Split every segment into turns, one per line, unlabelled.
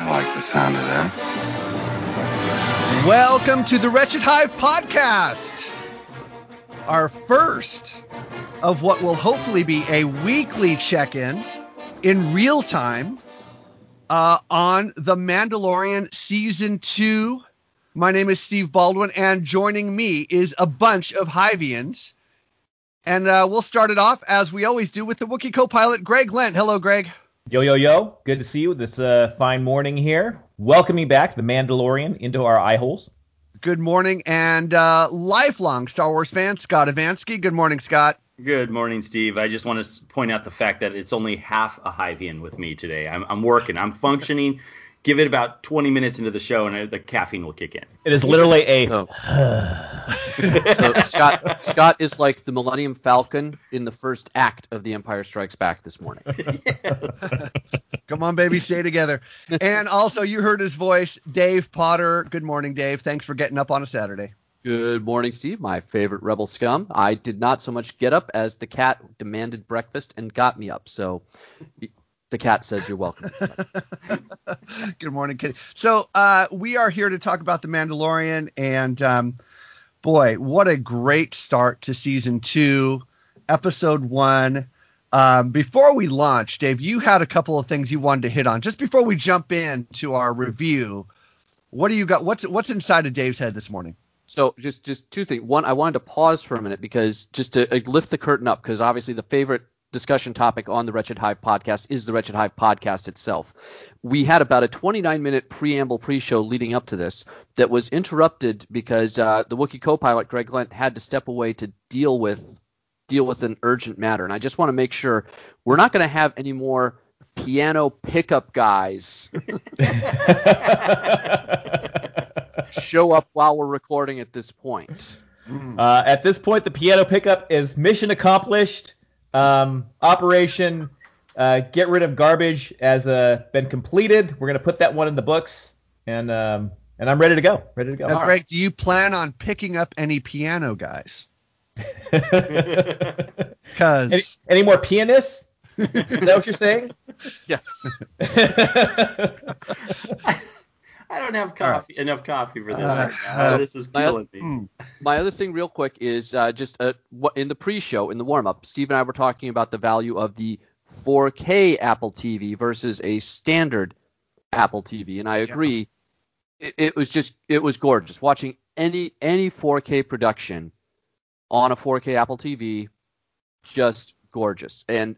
I like the sound of that.
Welcome to the Wretched Hive podcast. Our first of what will hopefully be a weekly check-in in real time uh, on The Mandalorian season two. My name is Steve Baldwin, and joining me is a bunch of Hivians. And uh, we'll start it off as we always do with the Wookiee co-pilot Greg Lent. Hello, Greg.
Yo, yo, yo. Good to see you this uh, fine morning here. Welcome Welcoming back the Mandalorian into our eye holes.
Good morning, and uh, lifelong Star Wars fan Scott Avansky. Good morning, Scott.
Good morning, Steve. I just want to point out the fact that it's only half a Hivian with me today. I'm, I'm working. I'm functioning. Give it about 20 minutes into the show, and I, the caffeine will kick in.
It is literally a.
Oh. so Scott Scott is like the Millennium Falcon in the first act of The Empire Strikes Back this morning.
Come on, baby, stay together. And also, you heard his voice, Dave Potter. Good morning, Dave. Thanks for getting up on a Saturday.
Good morning, Steve, my favorite rebel scum. I did not so much get up as the cat demanded breakfast and got me up. So the cat says you're welcome.
Good morning, Kitty. So, uh, we are here to talk about The Mandalorian, and um, boy, what a great start to season two, episode one. Um, before we launch, Dave, you had a couple of things you wanted to hit on. Just before we jump into our review, what do you got? What's what's inside of Dave's head this morning?
So just just two things. One, I wanted to pause for a minute because just to uh, lift the curtain up, because obviously the favorite discussion topic on the Wretched Hive podcast is the Wretched Hive podcast itself. We had about a 29 minute preamble pre-show leading up to this that was interrupted because uh, the Wookiee co-pilot Greg Lent had to step away to deal with deal with an urgent matter. And I just want to make sure we're not going to have any more piano pickup guys show up while we're recording at this point.
Uh, at this point, the piano pickup is mission accomplished. Um, operation uh, get rid of garbage has uh, been completed. We're gonna put that one in the books, and um, and I'm ready to go. Ready to go.
Now, Greg, do you plan on picking up any piano guys?
any,
Because
any more pianists? Is that what you're saying?
Yes.
I don't have
All right.
coffee enough coffee for this.
Uh,
right
uh,
this is
my-
killing me.
mm,
My other thing, real quick, is uh, just uh, in the pre-show, in the warm-up, Steve and I were talking about the value of the 4K Apple TV versus a standard Apple TV, and I agree. It, it was just, it was gorgeous watching any any 4K production on a 4K Apple TV, just gorgeous. And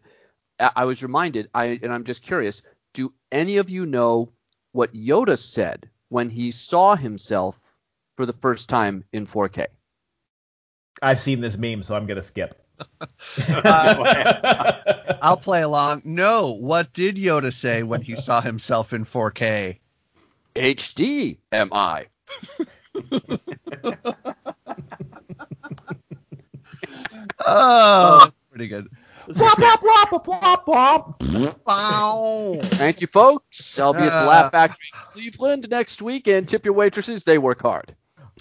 I, I was reminded, I and I'm just curious, do any of you know what Yoda said when he saw himself for the first time in 4K?
I've seen this meme, so I'm gonna skip.
Uh, I'll play along. No, what did Yoda say when he saw himself in 4K?
HD am I?
Oh, pretty good.
Wop, wop, wop, wop, wop, wop.
Wow.
Thank you, folks. I'll be at the
Uh.
Laugh Factory in Cleveland next week, and tip your waitresses; they work hard.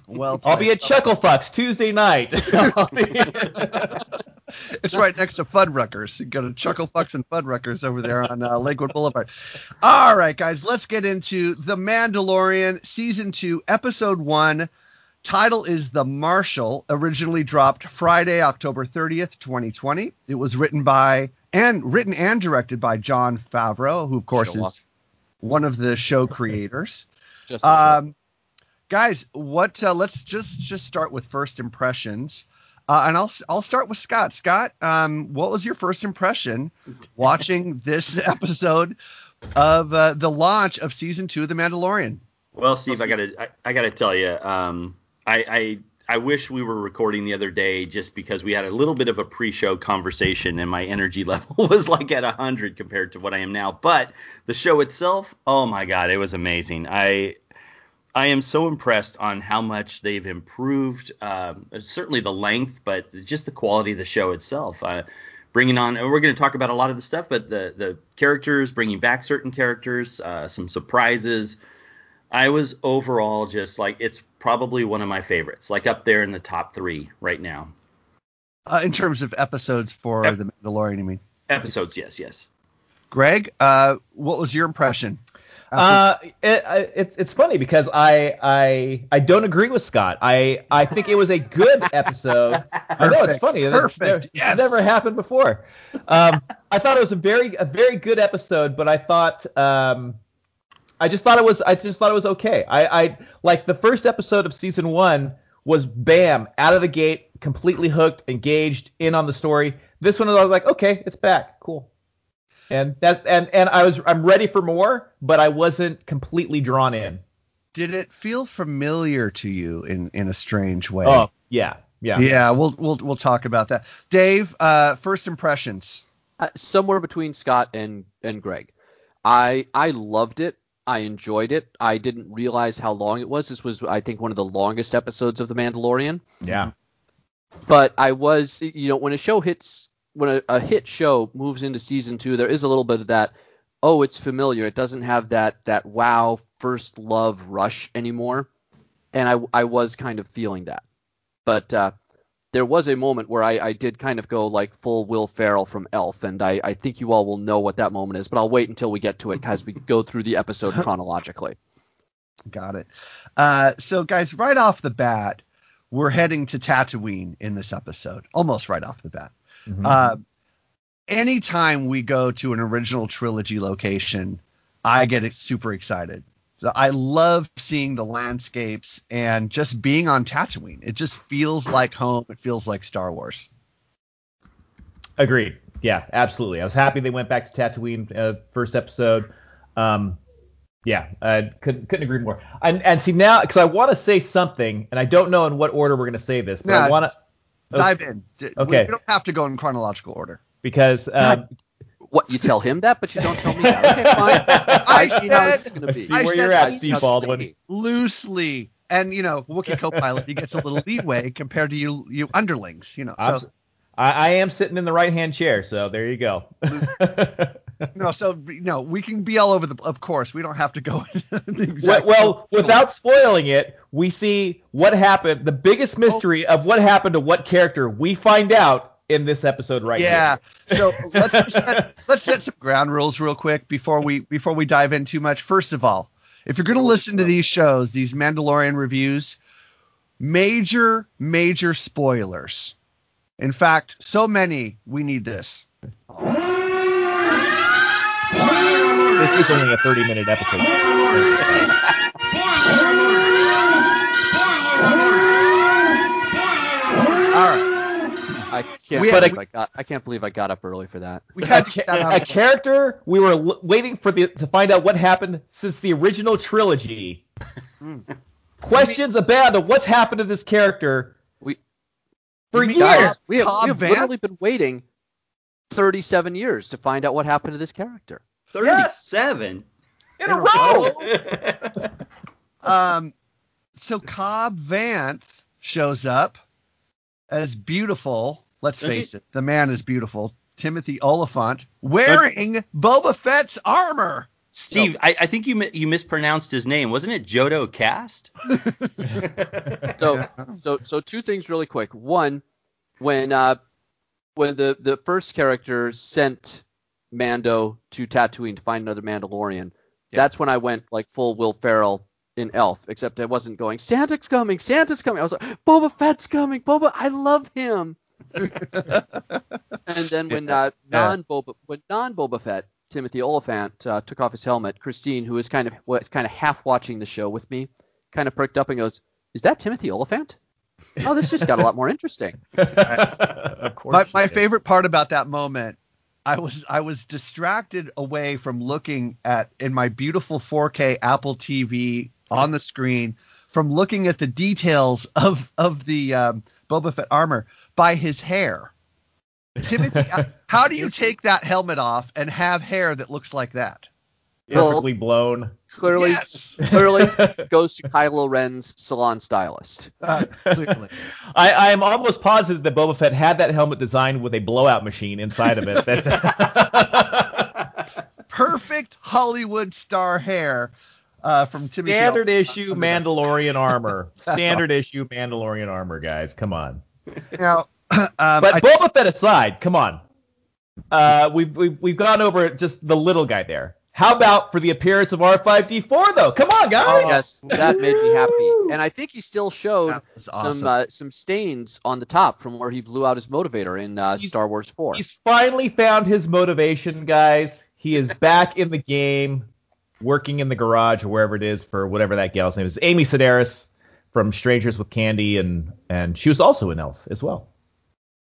Well,
I'll be at Chuckle Chucklefucks Tuesday night.
It's right next to Fuddruckers. You go to Chucklefucks and Fuddruckers over there on uh, Lakewood Boulevard. All right, guys, let's get into The Mandalorian Season 2, Episode 1. Title is The Marshal, originally dropped Friday, October 30th, 2020. It was written by and written and directed by Jon Favreau, who of course
Show
is one of the show creators.
Just.
Um, guys, what? Uh, let's just just start with first impressions, uh, and I'll I'll start with Scott. Scott, um, what was your first impression watching this episode of uh, the launch of season two of The Mandalorian?
Well, Steve, I gotta I, I gotta tell you, um, I, I I wish we were recording the other day just because we had a little bit of a pre-show conversation and my energy level was like at 100 compared to what I am now. But the show itself, oh my god, it was amazing. I I am so impressed on how much they've improved. Um, certainly the length, but just the quality of the show itself. Uh, bringing on, and we're going to talk about a lot of the stuff, but the the characters, bringing back certain characters, uh, some surprises. I was overall just like it's probably one of my favorites, like up there in the top three right now.
Uh, in terms of episodes for
Ep-
The Mandalorian, you mean?
Episodes, yes, yes.
Greg, uh, what was your impression?
Uh, it, I- it's it's funny because I I I don't agree with Scott. I I think it was a good episode. I know it's funny. That's
perfect,
never- it's
yes.
never happened before. Um, I thought it was a very a very good episode, but I thought um, I just thought it was I just thought it was okay. I I like the first episode of season one was bam out of the gate, completely hooked, engaged, in on the story. This one I was like, okay, it's back, cool. And that and and I was I'm ready for more, but I wasn't completely drawn in.
Did it feel familiar to you in in a strange way?
Oh yeah, yeah.
yeah. We'll we'll we'll talk about that. Dave, uh, first impressions.
Uh, somewhere between Scott and and Greg. I I loved it. I enjoyed it. I didn't realize how long it was. This was I think one of the longest episodes of The Mandalorian.
Yeah.
But I was you know when a show hits when a, a hit show moves into season 2 there is a little bit of that oh it's familiar. It doesn't have that that wow first love rush anymore. And I I was kind of feeling that. But uh there was a moment where I, I did kind of go like full Will Ferrell from Elf, and I, I think you all will know what that moment is, but I'll wait until we get to it because we go through the episode chronologically.
Got it. Uh, so guys, right off the bat, we're heading to Tatooine in this episode. Almost right off the bat.
Mhm.
Uh, anytime we go to an original trilogy location, I get super excited. So I love seeing the landscapes and just being on Tatooine. It just feels like home. It feels like Star Wars.
Agreed. Yeah, absolutely. I was happy they went back to Tatooine uh, first episode. Um, yeah, I couldn't couldn't agree more. And and see now because I want to say something, and I don't know in what order we're going to say this, but
Yeah,
I want to
Dive in. D- we-
Okay.
We don't have to go in chronological order.
because um,
What you tell him that, but you don't tell me that. Okay, fine. I,
I
see how
said-
this is going to be.
see
I
where
said
you're at, Steve Baldwin.
Loosely. And you know, Wookiee co-pilot, he gets a little leeway compared to you, you underlings. You know,
I'm
so
s- I, I am sitting in the right hand chair, so there you go.
no, so you know, we can be all over the. Of course, we don't have to go. the
well,
exact
well, without spoiling it, we see what happened. The biggest mystery oh. of what happened to what character we find out in this episode right now.
yeah.
here.
So let's set, let's set some ground rules real quick before we before we dive in too much. First of all, if you're going to listen to these shows, these Mandalorian reviews, major major spoilers. In fact, so many we need this.
This is only a 30 minute episode.
All right.
I can't
We-
believe
we-
I got. I can't believe I got up early for that.
We had to
ca-
get that out
a
of the way.
character we were l- waiting for the to find out what happened since the original trilogy.
Hmm.
Questions abound of what's happened to this character
We
for years.
guys, we have,
Cobb
we have
Vanth?
literally been waiting 37 years to find out what happened to this character.
37.
in a row.
Um, so Cobb Vanth shows up as beautiful. Let's
Don't
face it, the man is beautiful. Timothy Olyphant wearing Boba Fett's armor.
Steve, I, I think you you mispronounced his name. Wasn't it Jodo Kast?
So, so, so two things really quick. One, when uh, when the the first character sent Mando to Tatooine to find another Mandalorian, that's when I went like full Will Ferrell in Elf. Except I wasn't going Santa's coming, Santa's coming. I was like Boba Fett's coming, Boba. I love him. and then when uh, non Boba when non Boba Fett Timothy Olyphant uh, took off his helmet, Christine, who was kind of was kind of half watching the show with me, kind of perked up and goes, "Is that Timothy Olyphant?" Oh, this just got a lot more interesting.
of course.
My, my favorite part about that moment, I was I was distracted away from looking at in my beautiful 4K Apple TV on the screen from looking at the details of of the um, Boba Fett armor by his hair. Timothy, uh, how do you take that helmet off and have hair that looks like that?
perfectly blown.
clearly
Yes.
clearly goes to Kylo Ren's salon stylist.
Uh, clearly.
I, I am almost positive that Boba Fett had that helmet designed with a blowout machine inside of it. That's
Perfect Hollywood star hair uh, from Timothy.
standard
Al-
issue Mandalorian armor.
That's
Standard issue Mandalorian armor, guys. Come on.
Now, um,
But
I-
Boba Fett aside, come on. Uh, we've, we've we've gone over just the little guy there. How about for the appearance of R5D4 though? Come on, guys.
Yes, that made me happy. And I think he still showed
awesome.
some uh, some stains on the top from where he blew out his motivator in uh, Star Wars 4.
He's finally found his motivation, guys. He is back in the game, working in the garage or wherever it is for whatever that gal's name is. Amy Sedaris from Strangers with Candy, and and she was also an elf as well.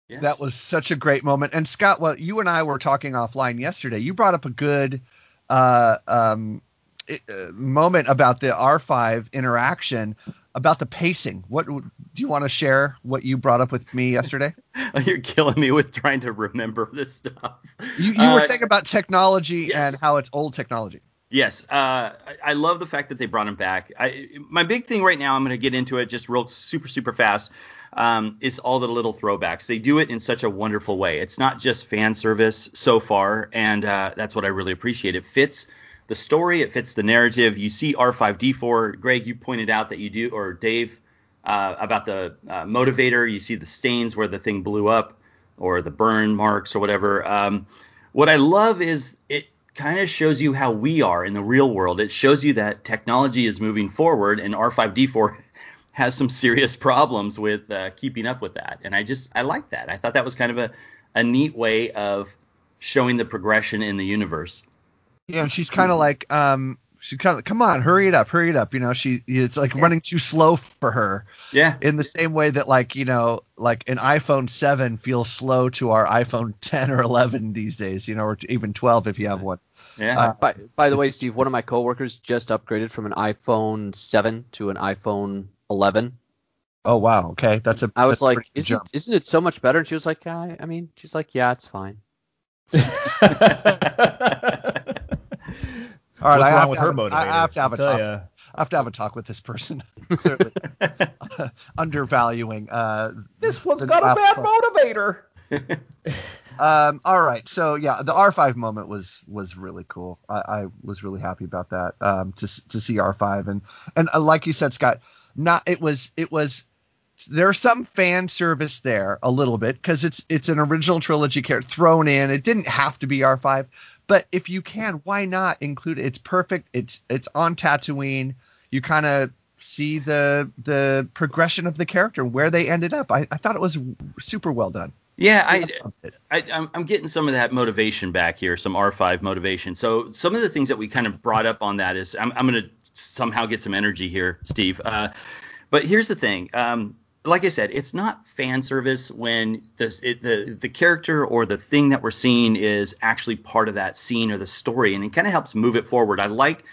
Yes.
That was such a great moment. And Scott, well, you and I were talking offline yesterday. You brought up a good uh, um, i- uh, moment about the R5 interaction, about the pacing. What do you want to share? What you brought up with me yesterday?
You're killing me with trying to remember this stuff.
You, you were
Uh,
saying about technology
yes.
and how it's old technology.
Yes, uh, I, I love the fact that they brought him back. I, my big thing right now, I'm going to get into it just real super super fast. Um, is all the little throwbacks. They do it in such a wonderful way. It's not just fan service so far, and uh, that's what I really appreciate. It fits the story, it fits the narrative. You see R5D4. Greg, you pointed out that you do, or Dave, uh, about the uh, motivator. You see the stains where the thing blew up, or the burn marks, or whatever. Um, what I love is kind of shows you how we are in the real world. It shows you that technology is moving forward, and R5D4 has some serious problems with uh, keeping up with that. And I just I like that. I thought that was kind of a, a neat way of showing the progression in the universe.
Yeah, and she's kind of like, um, she kind of, come on, hurry it up, hurry it up. You know, she, it's like running too slow for her.
Yeah.
in the same way that like you know like an iphone 7 feels slow to our iphone 10 or 11 these days you know or even 12 if you have one
Yeah.
Uh,
by, by the way, Steve, one of my coworkers just upgraded from an iPhone 7 to an iPhone 11.
oh wow okay that's a
I was like, isn't,
jump.
isn't it so much better? And she was like, yeah, I mean, she's like, yeah, it's fine.
all right
What's
I
wrong
have
with
to
her
have, a-
motivator?
I have to have a
I'll tell
talk
ya.
I have to have a talk with this person clearly undervaluing uh
This one's got a bad
phone.
motivator.
Um, all right, so yeah, the R5 moment was was really cool. I, I was really happy about that. Um, to to see R5 and and uh, like you said, Scott, not it was it was there's some fan service there a little bit because it's it's an original trilogy character thrown in. It didn't have to be R5, but if you can, why not include it? It's perfect. It's it's on Tatooine. You kind of see the the progression of the character and where they ended up. I, I thought it was super well done.
Yeah, I, I I'm, I'm getting some of that motivation back here, some R5 motivation. So some of the things that we kind of brought up on that is I'm I'm gonna somehow get some energy here, Steve. Uh, but here's the thing. Um, like I said, it's not fan service when the it, the the character or the thing that we're seeing is actually part of that scene or the story, and it kind of helps move it forward. I like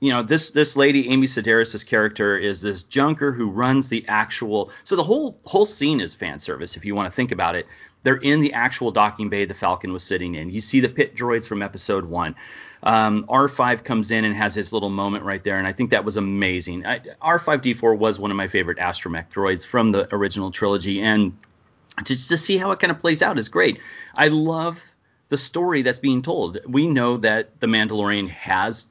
you know this this lady Amy Sedaris' character is this junker who runs the actual so the whole whole scene is fan service if you want to think about it. They're in the actual docking bay the Falcon was sitting in. You see the pit droids from episode one. Um, R5 comes in and has his little moment right there and I think that was amazing. I, R5D4 was one of my favorite astromech droids from the original trilogy and just to see how it kind of plays out is great. I love the story that's being told. We know that the Mandalorian has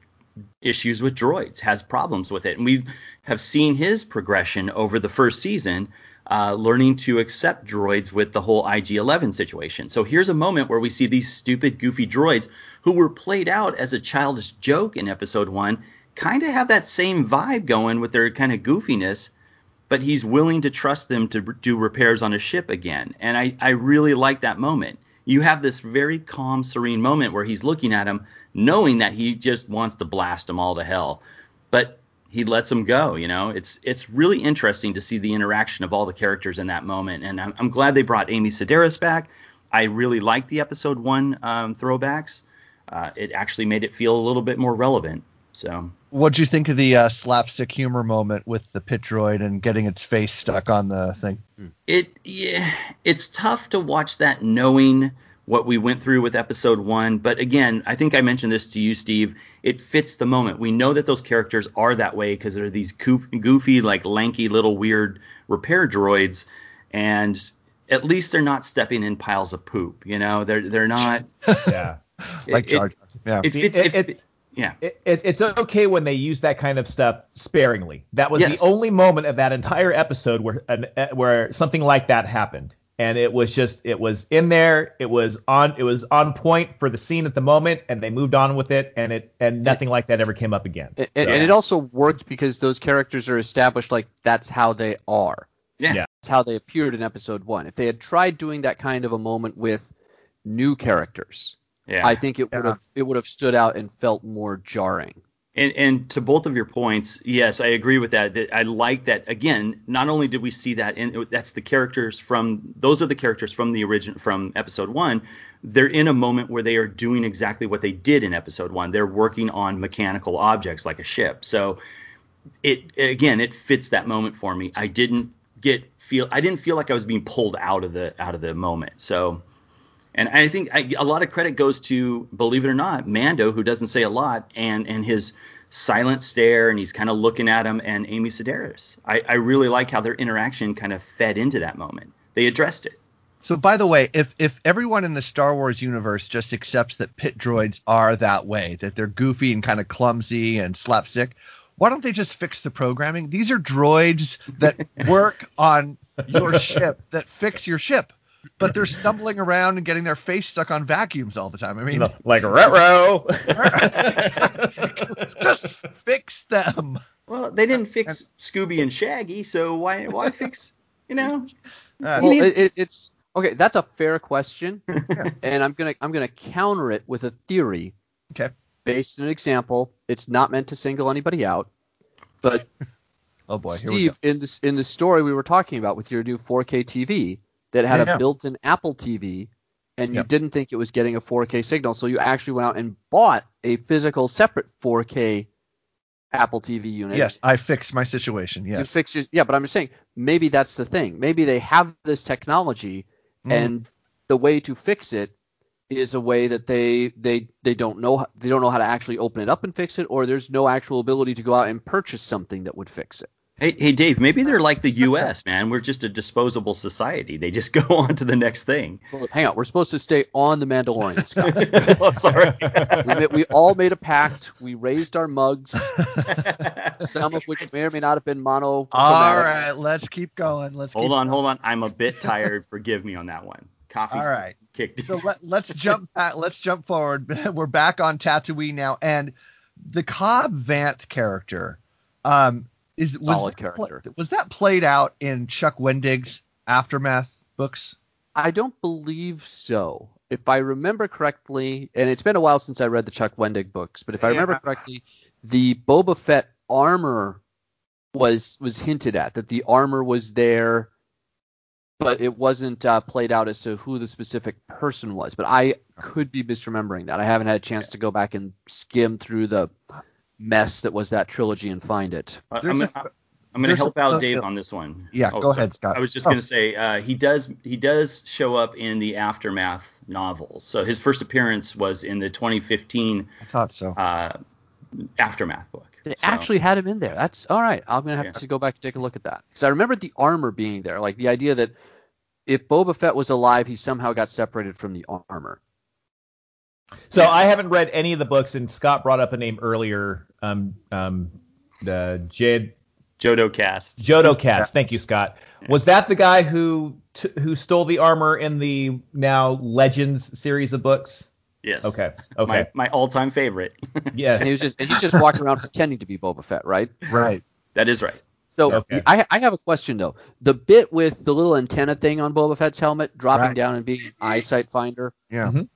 issues with droids, has problems with it. And we have seen his progression over the first season, uh, learning to accept droids with the whole IG 11 situation. So here's a moment where we see these stupid, goofy droids who were played out as a childish joke in episode one kind of have that same vibe going with their kind of goofiness. But he's willing to trust them to do repairs on a ship again. And I, I really like that moment you have this very calm, serene moment where he's looking at him, knowing that he just wants to blast them all to hell, but he lets them go. You know, it's it's really interesting to see the interaction of all the characters in that moment, and I'm, I'm glad they brought Amy Sedaris back. I really liked the episode one um, throwbacks. Uh, it actually made it feel a little bit more relevant. So
What'd you think of the uh, slapstick humor moment with the pit droid and getting its face stuck on the thing?
it yeah, it's tough to watch that knowing what we went through with episode one. But again, I think I mentioned this to you, Steve. It fits the moment. We know that those characters are that way because they're these goofy, like lanky little weird repair droids, and at least they're not stepping in piles of poop. You know, they're they're not.
yeah.
like Jar Jar. Yeah.
It fits.
It-
it-
it's-
yeah.
It, it, it's okay when they use that kind of stuff sparingly. That was
Yes.
the only moment of that entire episode where an, uh, where something like that happened, and it was just it was in there. It was on it was on point for the scene at the moment, and they moved on with it, and it and nothing like that ever came up again.
And, and it also worked because those characters are established like that's how they are.
Yeah.
Yeah.
That's how they appeared in episode one. If they had tried doing that kind of a moment with new characters,
Yeah.
I think it would
Yeah.
have it would have stood out and felt more jarring.
And, and to both of your points, yes, I agree with that. That I like that. Again, not only did we see that, in that's the characters from those are the characters from the origin from episode one. They're in a moment where they are doing exactly what they did in episode one. They're working on mechanical objects like a ship. So it again, it fits that moment for me. I didn't get feel I didn't feel like I was being pulled out of the out of the moment. So and I think I, a lot of credit goes to, believe it or not, Mando, who doesn't say a lot, and and his silent stare, and he's kind of looking at him, and Amy Sedaris. I, I really like how their interaction kind of fed into that moment. They addressed it.
So by the way, if if everyone in the Star Wars universe just accepts that pit droids are that way, that they're goofy and kind of clumsy and slapstick, why don't they just fix the programming? These are droids that work on your ship, that fix your ship, but they're stumbling around and getting their face stuck on vacuums all the time. I mean,
like retro.
just fix them.
Well, they didn't fix Scooby and Shaggy, so why why fix? You know,
Uh,
Well, it, it, it's okay. That's a fair question, and I'm gonna I'm gonna counter it with a theory
okay.
based on an example. It's not meant to single anybody out, but
Oh boy, here we
Steve,
go.
in this in the story we were talking about with your new 4K TV that had
Yeah.
a built-in Apple TV, and you
Yep.
didn't think it was getting a 4K signal, so you actually went out and bought a physical separate 4K Apple TV unit.
Yes, I fixed my situation.
You
Yes.
fix your, yeah, but I'm just saying maybe that's the thing. Maybe they have this technology,
Mm.
and the way to fix it is a way that they they they don't know they don't know how to actually open it up and fix it, or there's no actual ability to go out and purchase something that would fix it.
Hey hey Dave, maybe they're like the U.S. man. We're just a disposable society. They just go on to the next thing.
Well, hang on, we're supposed to stay on the Mandalorian, Scott.
oh, sorry.
we, we all made a pact. We raised our mugs, some of which may or may not have been mono.
All right, let's keep going. Let's
hold
keep
on, hold on. I'm a bit tired. Forgive me on that one. Coffee's
All right.
kicked.
so let, let's jump back. Let's jump forward. We're back on Tatooine now, and the Cobb Vanth character, um, is was
Solid
that
character.
pla- was that played out in Chuck Wendig's Aftermath books?
I don't believe so. If I remember correctly, and it's been a while since I read the Chuck Wendig books, but if I remember correctly, the Boba Fett armor was was hinted at that the armor was there, but it wasn't uh, played out as to who the specific person was. But I could be misremembering that. I haven't had a chance to go back and skim through the mess that was that trilogy and find it.
I- I'm gonna,
a-
I'm gonna help
a-
out
uh,
Dave
uh,
on this one.
Yeah,
Oh,
go
sorry.
ahead, Scott.
I was just
Oh.
gonna say uh, he does he does show up in the aftermath novels. So his first appearance was in the 2015
I thought so.
uh, aftermath book.
They
So-
actually had him in there. That's all right. I'm gonna have
Yeah.
to go back and take a look at that because I remembered the armor being there, like the idea that if Boba Fett was alive, he somehow got separated from the armor.
So I haven't read any of the books, and Scott brought up a name earlier. Um, um, the Jed
Jodo Kast.
Jodo Kast. Thank you, Scott. Was that the guy who t- who stole the armor in the now Legends series of books?
Yes.
Okay. Okay.
My, my all-time favorite.
And he was just and he's just walking around pretending to be Boba Fett, right?
right.
that is right.
So
Okay.
I, I have a question though. The bit with the little antenna thing on Boba Fett's helmet dropping
Right.
down and being an eyesight finder,
Yeah.
Mhm.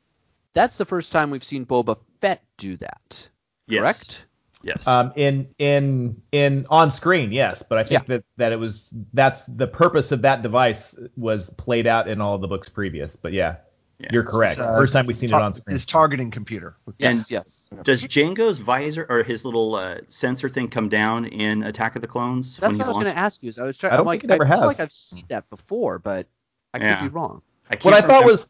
That's the first time we've seen Boba Fett do that.
Yes.
Correct?
Yes.
Um, in in in on screen, yes, but I think that that it was that's the purpose of that device was played out in all of the books previous. But yeah,
Yeah.
you're correct.
Uh,
First time we've seen
tar-
it on screen.
His targeting computer.
Yes,
And-
yes.
Does Jango's visor or his little uh, sensor thing come down in Attack of the Clones?
That's
when
what I was going to ask you. Is I was trying.
I don't
I'm like,
think it ever
I feel like I've seen that before, but I
Yeah.
could be wrong.
I
What I thought
remember-
was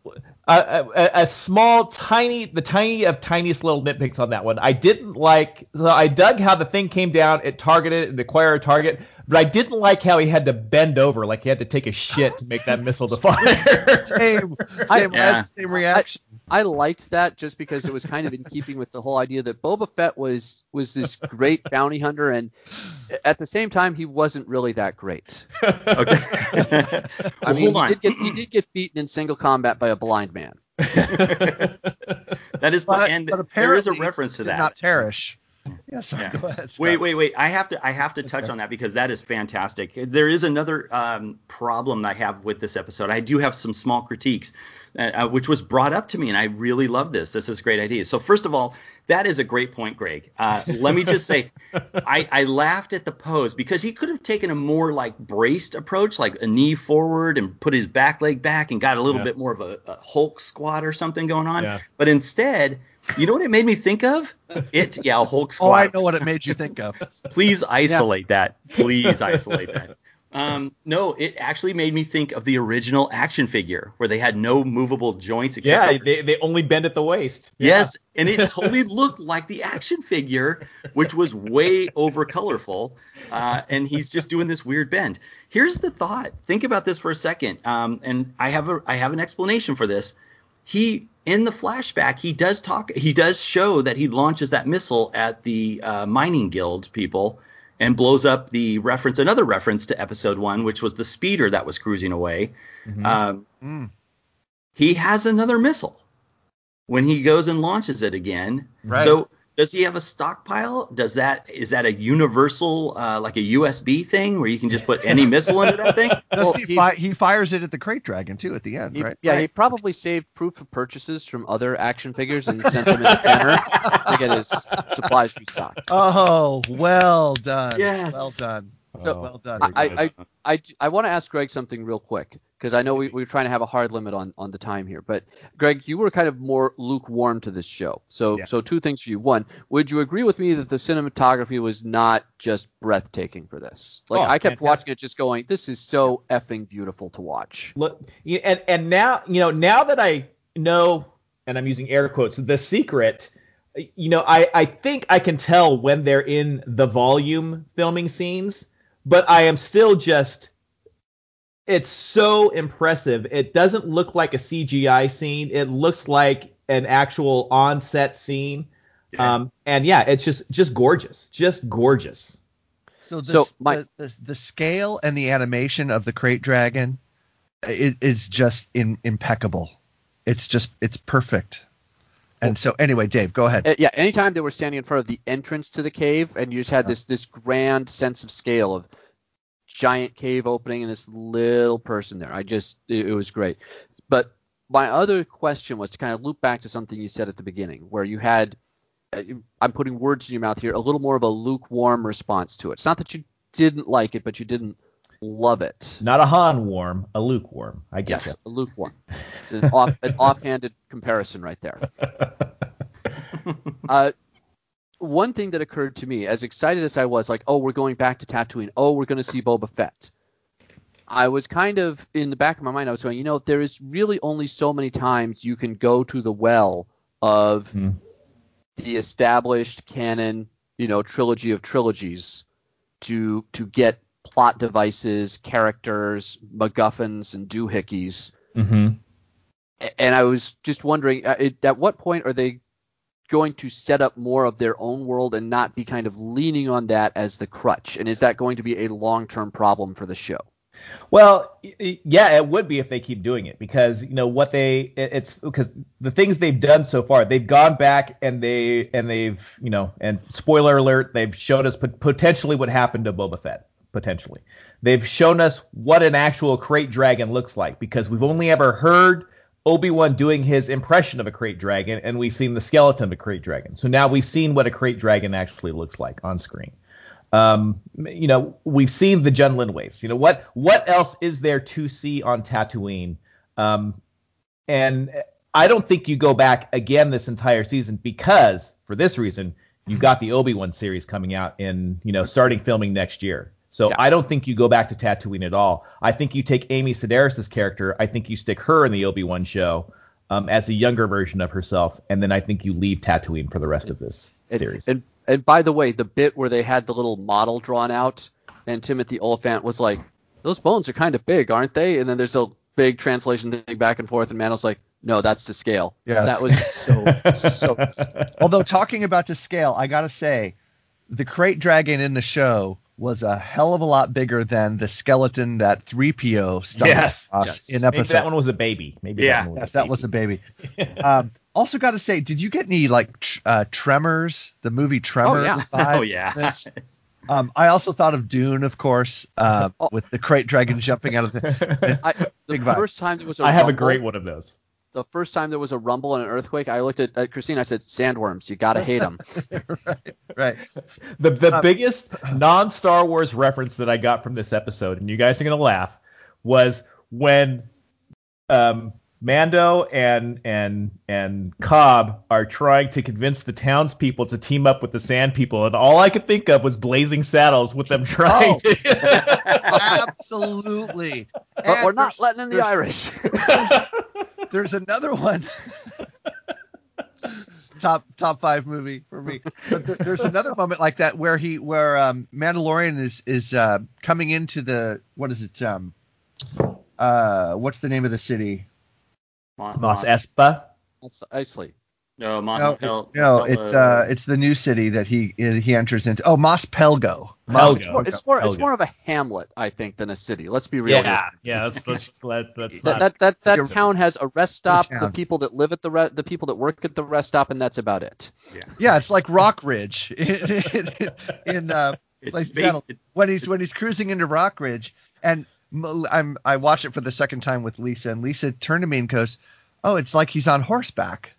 a, a, a small, tiny, the tiny of tiniest little nitpicks on that one. I didn't like. So I dug how the thing came down, it targeted and acquired a target, but I didn't like how he had to bend over, like he had to take a shit to make that missile to fire.
Same,
I-
same, I had
Yeah.
the same reaction.
I liked that just because it was kind of in keeping with the whole idea that Boba Fett was was this great bounty hunter, and at the same time he wasn't really that great.
Okay.
I
well,
mean,
hold on.
he did get he did get beaten in single combat by a blind man.
that is,
But,
and
but
there is a reference to
did
that.
not perish. Yeah,
Yeah.
ahead.
Wait, wait, wait. I have to I have to touch on that because that is fantastic. There is another um, problem I have with this episode. I do have some small critiques, uh, uh, which was brought up to me, and I really love this. This is a great idea. So first of all, that is a great point, Greg. Uh, let me just say, I, I laughed at the pose because he could have taken a more like braced approach, like a knee forward and put his back leg back and got a little
Yeah.
bit more of a, a Hulk squat or something going on.
Yeah.
But instead, you know what it made me think of? It yeah, a Hulk squat.
Oh,
squat.
I know what it made you think of.
Please isolate that. Please isolate that. Um, no, it actually made me think of the original action figure where they had no movable joints except
yeah,
for-
they, they only bend at the waist. Yeah.
Yes, and it totally looked like the action figure, which was way over colorful. Uh, and he's just doing this weird bend. Here's the thought. Think about this for a second. Um, and I have a I have an explanation for this. He in the flashback he does talk he does show that he launches that missile at the uh, mining guild people and blows up the reference another reference to episode one which was the speeder that was cruising away um,
Mm.
he has another missile when he goes and launches it again.
Right.
So does he have a stockpile? Does that is that a universal uh, like a USB thing where you can just put any missile into that thing?
Does
Well,
he,
he-
fi- he fires it at the krayt dragon too at the end,
He-
right?
Yeah, he probably saved proof of purchases from other action figures and sent them into Kenner to get his supplies restocked.
Oh, well done.
Yes.
Well done.
So, oh,
well done.
I, I, I, I want to ask Greg something real quick because I know we, we're trying to have a hard limit on, on the time here. But Greg, you were kind of more lukewarm to this show. So
Yeah.
so two things for you. One, would you agree with me that the cinematography was not just breathtaking for this? Like
Oh,
I kept
fantastic.
watching it just going, this is so effing beautiful to watch.
Look, yeah, and and now you know now that I know, and I'm using air quotes, the secret. You know, I I think I can tell when they're in the volume filming scenes, but I am still just. It's so impressive. It doesn't look like a CGI scene. It looks like an actual on-set scene.
Yeah.
Um, and yeah, it's just just gorgeous, just gorgeous.
So, this,
So, my-
the, the the scale and the animation of the krayt dragon it is just in, impeccable. It's just it's perfect. And so anyway, Dave, go ahead.
Uh, yeah, anytime they were standing in front of the entrance to the cave, and you just had this this grand sense of scale of giant cave opening and this little person there. I just it, it was great. But my other question was to kind of loop back to something you said at the beginning, where you had uh, I'm putting words in your mouth here, a little more of a lukewarm response to it. It's not that you didn't like it, but you didn't love it.
Not a Han warm, a lukewarm. I get
Yes, a lukewarm. It's an off an offhanded comparison right there. Uh, one thing that occurred to me, as excited as I was, like, oh, we're going back to Tatooine. Oh, we're going to see Boba Fett. I was kind of in the back of my mind. I was going, you know, there is really only so many times you can go to the well of
Hmm.
the established canon, you know, trilogy of trilogies to to get plot devices, characters, MacGuffins, and doohickeys.
Mm-hmm.
And I was just wondering, uh, at what point are they going to set up more of their own world and not be kind of leaning on that as the crutch? And is that going to be a long-term problem for the show?
Well, yeah, it would be if they keep doing it because you know what they it's because the things they've done so far, they've gone back and they and they've you know and spoiler alert, they've showed us potentially what happened to Boba Fett potentially. They've shown us what an actual krayt dragon looks like because we've only ever heard Obi-Wan doing his impression of a krayt dragon and we've seen the skeleton of a krayt dragon. So now we've seen what a krayt dragon actually looks like on screen. Um, you know, we've seen the Jundland waste. You know, what what else is there to see on Tatooine? Um, and I don't think you go back again this entire season because for this reason, you've got the Obi Wan series coming out in you know starting filming next year. So
Yeah.
I don't think you go back to Tatooine at all. I think you take Amy Sedaris' character. I think you stick her in the Obi Wan show um, as a younger version of herself, and then I think you leave Tatooine for the rest of this
And,
series.
and and by the way, the bit where they had the little model drawn out, and Timothy Olyphant was like, "Those bones are kind of big, aren't they?" And then there's a big translation thing back and forth, and Mando's like, "No, that's to scale."
Yeah.
that was so so.
Although talking about to scale, I gotta say, the krayt dragon in the show was a hell of a lot bigger than the skeleton that 3PO stumbled
Yes,
across
yes.
in
Maybe
episode.
that one was a baby. Maybe
Yeah.
that one was
yes,
a
that
baby.
was a baby. um, also, got to say, did you get any like tr- uh, Tremors, the movie Tremors?
Oh yeah.
vibes
Oh, yeah.
this? Um, I also thought of Dune, of course, uh,
Oh.
with the krayt dragon jumping out of the.
I, the first time there was a
I have a great one of those.
The first time there was a rumble and an earthquake, I looked at, at Christine. I said, "Sandworms, you gotta hate them."
right.
The the
Uh,
biggest non Star Wars reference that I got from this episode, and you guys are gonna laugh, was when um, Mando and and and Cobb are trying to convince the townspeople to team up with the Sand People, and all I could think of was Blazing Saddles with them trying
Oh.
to.
Absolutely.
But
And
we're not letting in the Irish.
There's another one. top top five movie for me. But there, there's another moment like that where he where um, Mandalorian is is uh, coming into the what is it um uh what's the name of the city?
Mon-
Mos
Mon-
Espa.
Isley.
No, Mos
No,
Pel-
no,
Pel-
it's uh it's the new city that he he enters into. Oh, Mos Pelgo.
Pelgo.
It's more, it's more, it's more of a hamlet, I think, than a city. Let's be real.
Yeah,
here.
yeah. Let's, let's, let, let's
That
not.
that that, that town has a rest stop, the
town.
people that live at the re- the people that work at the rest stop, and that's about it.
Yeah, yeah. it's like Rock Ridge in, in, in uh,
It's
Blazing when he's when he's cruising into Rock Ridge, and m- I'm I watch it for the second time with Lisa, and Lisa turned to me and goes, "Oh, it's like he's on horseback."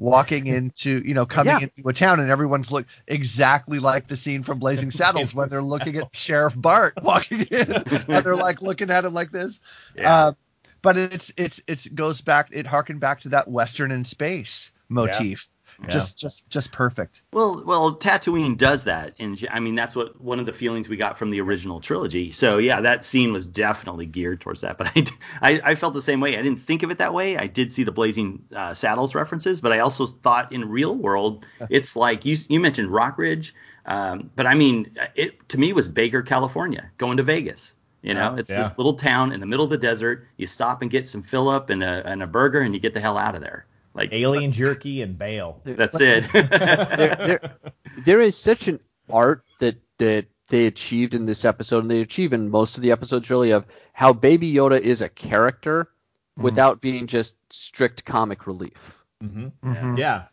Walking into, you know, coming
Yeah.
into a town, and everyone's look exactly like the scene from Blazing Saddles when they're looking at Sheriff Bart walking in, and they're like looking at him like this.
Yeah.
Uh, but it's it's it's goes back, it harkened back to that Western in space motif.
Yeah.
Just just just perfect.
Well, well, Tatooine does that, and I mean that's what one of the feelings we got from the original trilogy. So yeah, that scene was definitely geared towards that. But I, I, I felt the same way. I didn't think of it that way. I did see the Blazing uh, Saddles references, but I also thought in real world, it's like you you mentioned Rockridge, um, but I mean it to me was Baker, California, going to Vegas. You know, it's
Yeah.
this little town in the middle of the desert. You stop and get some fill up and a and a burger, and you get the hell out of there. Like
Alien jerky and bail.
that's it.
there, there, there is such an art that that they achieved in this episode, and they achieve in most of the episodes really of how Baby Yoda is a character without being just strict comic relief.
hmm
Mhm.
Yeah.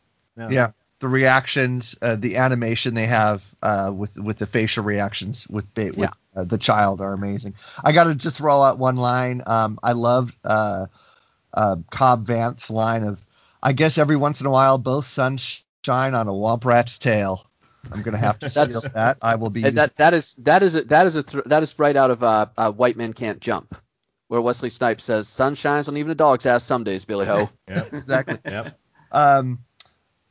yeah the reactions uh, the animation they have uh, with with the facial reactions with, ba- with uh, the child are amazing i gotta just throw out one line um, i love uh, uh, cobb vanth line of i guess every once in a while both suns shine on a womp rat's tail i'm gonna have to steal
That's-
that i will be
And that that is that is a, that is a thr that is right out of uh, uh, White Men Can't Jump, where Wesley Snipes says, "Sun shines on even a dog's ass some days, Billy Ho."
Yeah.
exactly
Yep.
um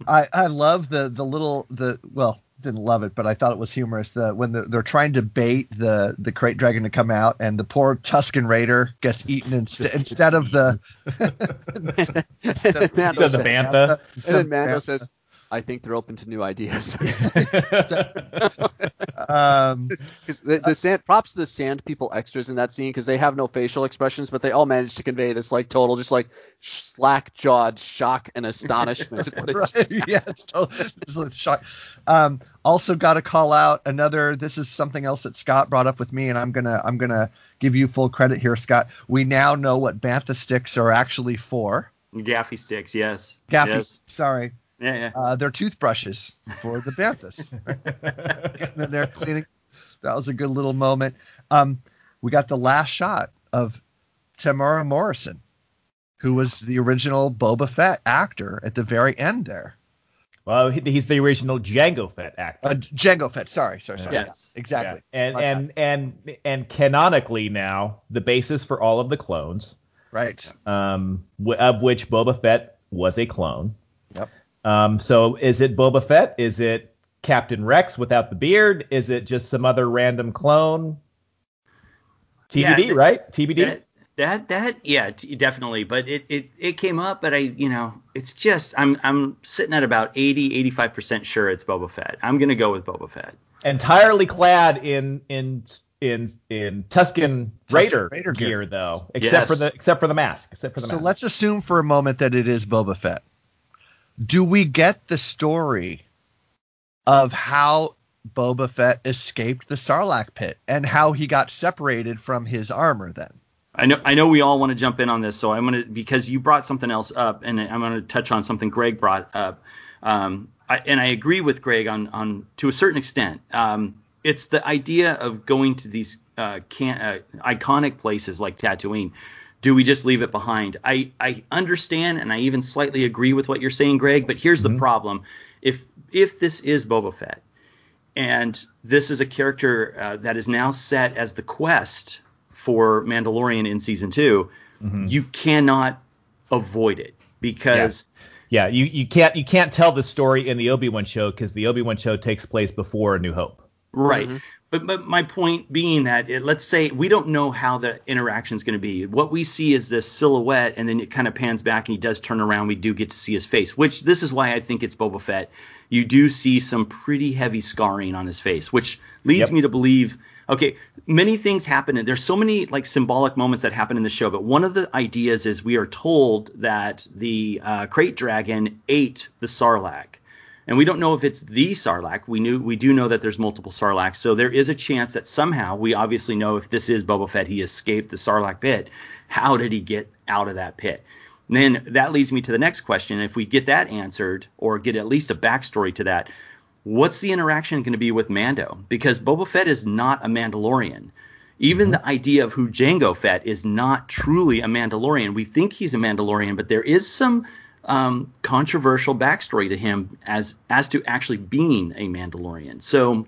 i i love the the little the well didn't love it but i thought it was humorous the when they're, they're trying to bait the the krayt dragon to come out and the poor tusken raider gets eaten inst- instead of the
and then Mando
the
says,
bantha.
and then Mando says, "I think they're open to new ideas."
um
'Cause the, the sand props to the sand people extras in that scene because they have no facial expressions, but they all manage to convey this like total, just like slack jawed shock and astonishment. at what
right, yeah it's totally it's a shock um also got to call out another this is something else that scott brought up with me and i'm gonna i'm gonna give you full credit here scott we now know what bantha sticks are actually for
Gaffi sticks, yes.
gaffi
Yes.
sorry
Yeah, yeah.
uh, they're toothbrushes for the banthas and then they're cleaning. That was a good little moment. Um, we got the last shot of Temuera Morrison, who was the original Boba Fett actor at the very end there.
Well, he's the original Jango Fett actor.
Uh, Jango Fett. Sorry, sorry, sorry.
Yes.
exactly.
And
My
and and and canonically now the basis for all of the clones,
Right.
um, w- of which Boba Fett was a clone.
Yep.
Um, so is it Boba Fett? Is it Captain Rex without the beard? Is it just some other random clone?
Yeah,
TBD,
th-
right? TBD.
That, that that yeah t- definitely but it, it it came up but i you know it's just i'm i'm sitting at about 80 85 percent sure it's boba fett i'm gonna go with boba fett
Entirely clad in in in in Tusken Raider,
Raider gear.
gear, though, except for
Yes.
the except for the mask, except for the
So
mask.
let's assume for a moment that it is Boba Fett. Do we get the story of how Boba Fett escaped the Sarlacc pit and how he got separated from his armor then?
I know I know we all want to jump in on this, so I'm gonna because you brought something else up, and I'm gonna touch on something Greg brought up. Um, I, and I agree with Greg on on to a certain extent. Um, it's the idea of going to these uh, can, uh, iconic places like Tatooine. Do we just leave it behind? I I understand, and I even slightly agree with what you're saying, Greg. But here's the problem: if if this is Boba Fett, and this is a character uh, that is now set as the quest for Mandalorian in season 2 you cannot avoid it because
yeah, you, you can't you can't tell the story in the Obi Wan show because the Obi Wan show takes place before A New Hope.
Right. But but my point being that it, let's say we don't know how the interaction is going to be. What we see is this silhouette, and then it kind of pans back, and he does turn around. We do get to see his face, which this is why I think it's Boba Fett. You do see some pretty heavy scarring on his face, which leads
Yep.
me to believe. Okay, many things happen, and there's so many like symbolic moments that happen in the show. But one of the ideas is we are told that the uh, krayt dragon ate the Sarlacc and we don't know if it's the Sarlacc. We knew we do know that there's multiple Sarlaccs, so there is a chance that somehow we obviously know if this is Boba Fett, he escaped the Sarlacc pit. How did he get out of that pit? And then that leads me to the next question. If we get that answered, or get at least a backstory to that, what's the interaction going to be with Mando? Because Boba Fett is not a Mandalorian. Even mm-hmm. the idea of who Jango Fett is not truly a Mandalorian. We think he's a Mandalorian, but there is some um, controversial backstory to him as as to actually being a Mandalorian. So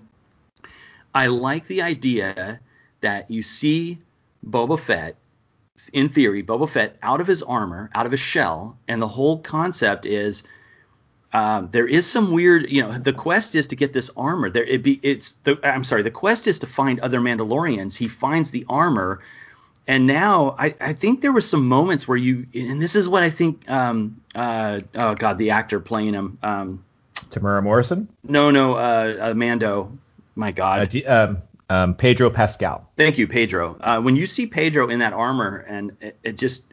I like the idea that you see Boba Fett, in theory, Boba Fett out of his armor, out of his shell, and the whole concept is um, there is some weird, you know, the quest is to get this armor. There, it be, it's the, I'm sorry, the quest is to find other Mandalorians. He finds the armor, and now I, I think there was some moments where you, and this is what I think, um, uh, oh god, the actor playing him, um,
Temuera Morrison,
no, no, uh, uh, Mando, my god,
uh, D- um, um, Pedro Pascal.
Thank you, Pedro. Uh, when you see Pedro in that armor, and it, it just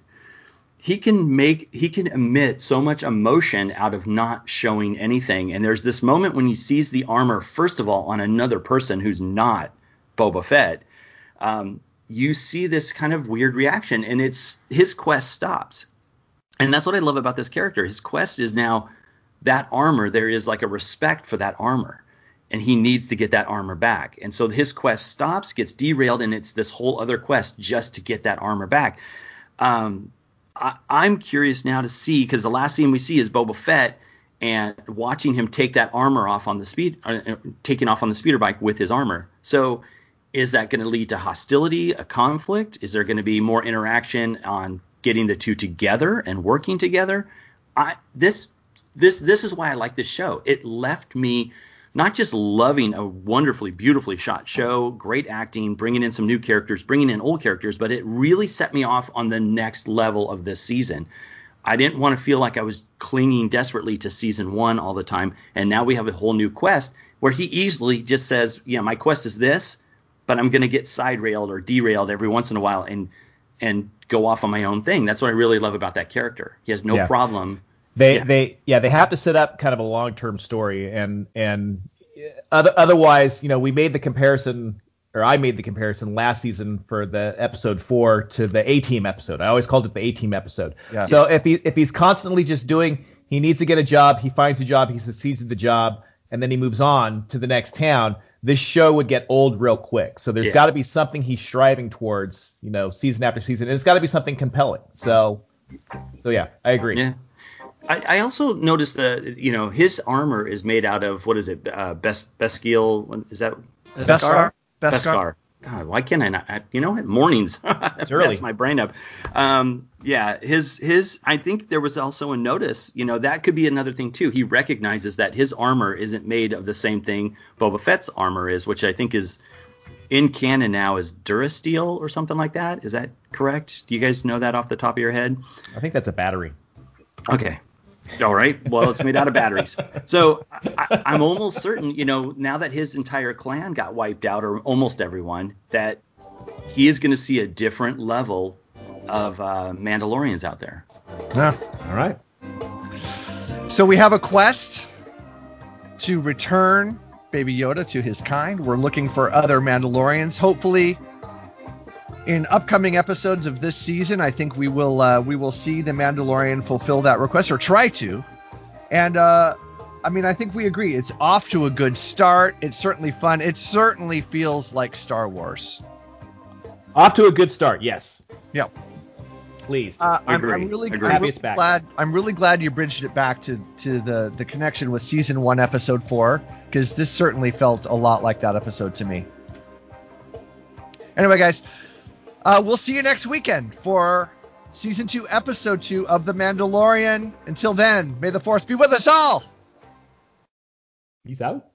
he can make he can emit so much emotion out of not showing anything. And there's this moment when he sees the armor first of all on another person who's not Boba Fett. Um, you see this kind of weird reaction, and it's his quest stops. And that's what I love about this character. His quest is now that armor. There is like a respect for that armor and he needs to get that armor back. And so his quest stops, gets derailed, and it's this whole other quest just to get that armor back. Um, I, I'm curious now to see because the last scene we see is Boba Fett and watching him take that armor off on the speed, uh, uh, taking off on the speeder bike with his armor. So is that going to lead to hostility, a conflict? Is there going to be more interaction on getting the two together and working together? I this this this is why I like this show. It left me not just loving a wonderfully beautifully shot show, great acting, bringing in some new characters, bringing in old characters, but it really set me off on the next level of this season. I didn't want to feel like I was clinging desperately to season 1 all the time and now we have a whole new quest where he easily just says, "Yeah, my quest is this, but I'm going to get side railed or derailed every once in a while and and go off on my own thing." That's what I really love about that character. He has no
Yeah.
problem
They
Yeah.
they yeah they have to set up kind of a long term story and and uh, other, otherwise you know we made the comparison or I made the comparison last season for the episode four to the A Team episode. I always called it the A Team episode.
Yes.
So if he if he's constantly just doing he needs to get a job, he finds a job, he succeeds at the job, and then he moves on to the next town. This show would get old real quick. So there's
Yeah.
got to be something he's striving towards, you know, season after season, and it's got to be something compelling. So, so yeah, I agree.
Yeah. I, I also noticed that you know his armor is made out of what is it? Uh, Bes Beskil? Is that
Beskar.
Beskar? God, why can't I not? I, you know what? Mornings. That's
early.
my brain up. Um, yeah, his his. I think there was also a notice. You know, that could be another thing too. He recognizes that his armor isn't made of the same thing Boba Fett's armor is, which I think is in canon now is Durasteel or something like that. Is that correct? Do you guys know that off the top of your head?
I think that's a battery.
Okay. All right. Well, it's made out of batteries. So I, I'm almost certain, you know, now that his entire clan got wiped out, or almost everyone, that he is going to see a different level of uh, Mandalorians out there.
Yeah.
All right.
So we have a quest to return Baby Yoda to his kind. We're looking for other Mandalorians. Hopefully, in upcoming episodes of this season, I think we will uh, we will see the Mandalorian fulfill that request or try to. And uh, I mean, I think we agree. It's off to a good start. It's certainly fun. It certainly feels like Star Wars.
Off to a good start. Yes.
Yep.
Pleased.
Uh, I'm, I'm really, I'm really glad. I'm really glad you bridged it back to to the the connection with season one, episode four, because this certainly felt a lot like that episode to me. Anyway, guys, uh, we'll see you next weekend for season two, episode two of The Mandalorian. Until then, may the force be with us all.
Peace out.